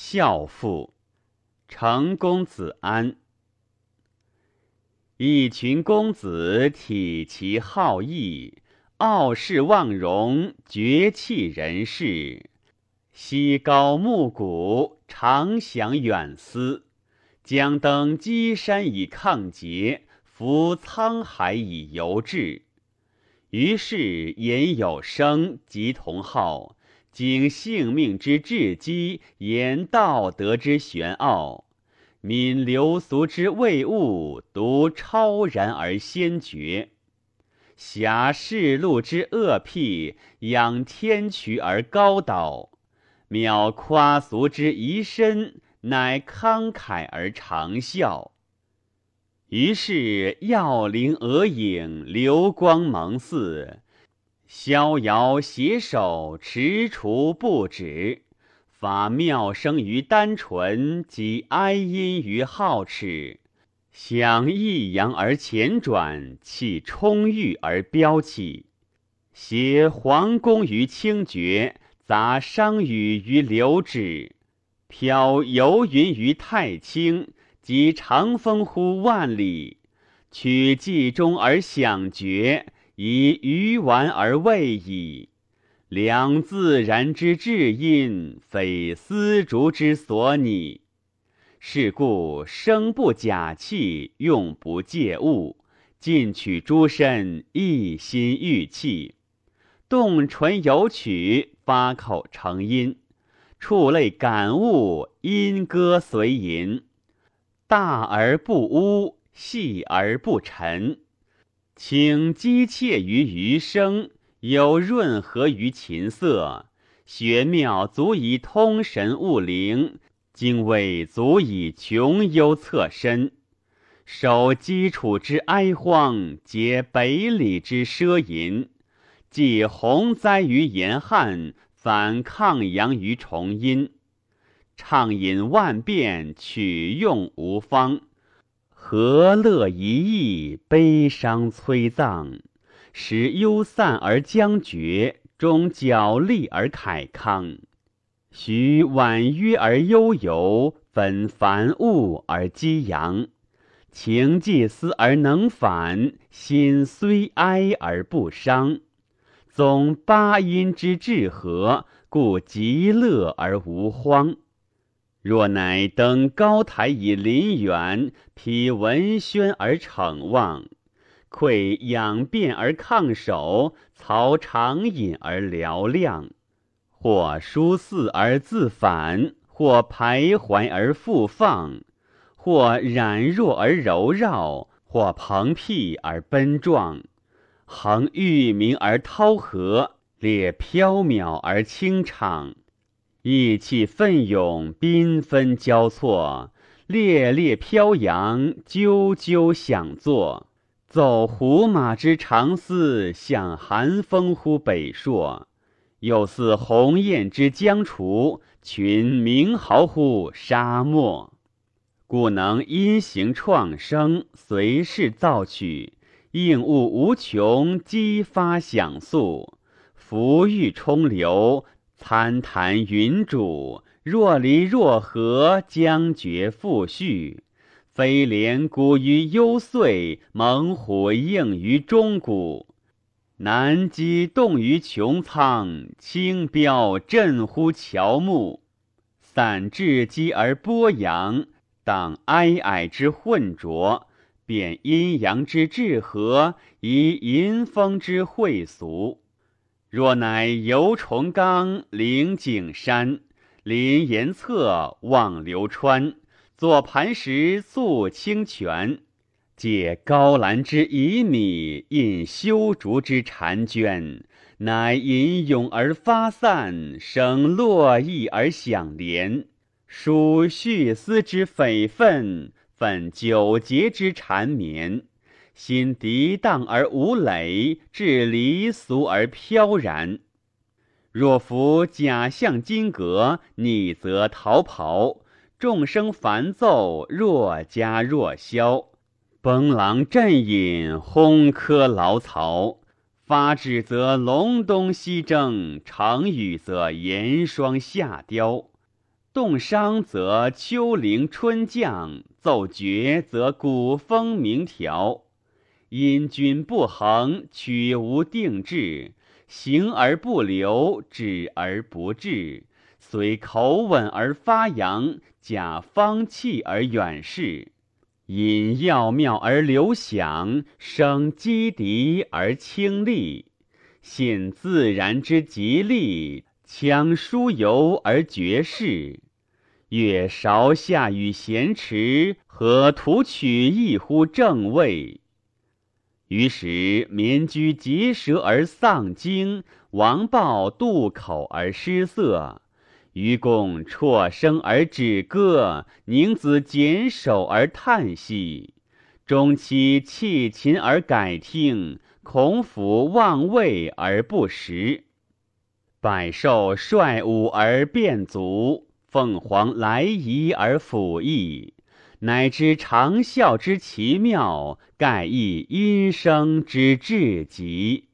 孝父，成公子安。一群公子体其好义，傲视忘容，绝弃人世。西高暮鼓，长响远思。将登稽山以抗节，浮沧海以游志。于是言有声，即同号。经性命之至机，言道德之玄奥，敏流俗之未物，独超然而先觉；侠世路之恶辟，仰天衢而高蹈；渺夸俗之遗身，乃慷慨而长啸。于是耀灵额影，流光芒四。逍遥携手，踟蹰不止；发妙声于丹唇，及哀音于皓齿。想抑扬而前转，气充裕而飙起。携皇宫于清绝，杂商羽于流止。飘游云于太清，及长风乎万里。取冀中而响绝。以鱼丸而未矣，良自然之至阴，非丝竹之所拟。是故生不假气，用不借物，进取诸身，一心欲气，动唇有曲，发口成音，触类感物，音歌随吟，大而不污，细而不沉。请机切于余声，有润和于琴瑟，玄妙足以通神悟灵，精微足以穷幽侧身。守基础之哀荒，解北里之奢淫，济洪灾于严旱，反抗阳于重阴，畅饮万变，取用无方。和乐一意，悲伤摧葬，使忧散而将绝，终角力而慨康。徐婉约而悠游，分凡物而激扬，情既思而能返，心虽哀而不伤。总八音之至和，故极乐而无荒。若乃登高台以临远，披文宣而骋望，窥仰变而抗守，操长隐而嘹亮，或疏肆而自反，或徘徊而复放，或冉弱而柔绕，或蓬辟而奔壮，横玉明而涛和，列飘渺而清畅。意气奋勇，缤纷交错，烈烈飘扬，啾啾响作。走胡马之长嘶，响寒风乎北朔；又似鸿雁之将雏，群鸣号乎沙漠。故能因形创生，随势造曲，应物无穷，激发响速，浮玉冲流。参谈云主，若离若合，将绝复续。飞廉鼓于幽邃，猛虎应于中谷。南极动于穹苍，轻飙震乎乔木。散至激而波扬，当哀哀之混浊，变阴阳之至和，以淫风之会俗。若乃游崇冈，临景山，临岩侧，望流川，坐磐石，溯清泉，借高兰之旖旎，印修竹之婵娟，乃吟咏而发散，生络绎而响连，抒绪思之悱愤，愤九节之缠绵。心涤荡而无累，至离俗而飘然。若服假象金阁，逆则逃跑；众生烦奏，若加若消。崩狼震饮，轰柯劳曹。发指则隆冬西征，长雨则严霜夏凋。动商则秋铃春降，奏绝则古风鸣条。因君不恒，曲无定志，行而不流，止而不至。虽口吻而发扬，假方气而远视。因要妙而流响，生击敌而轻利。信自然之吉利，强疏游而绝世。月韶下与咸池，何图取一乎正位？于是民居疾舌而丧精，王豹渡口而失色，愚公辍声而止歌，宁子简手而叹息，钟期弃琴而改听，孔府望位而不食，百兽率舞而变足。凤凰来仪而辅翼，乃知长啸之奇妙，盖亦音声之至极。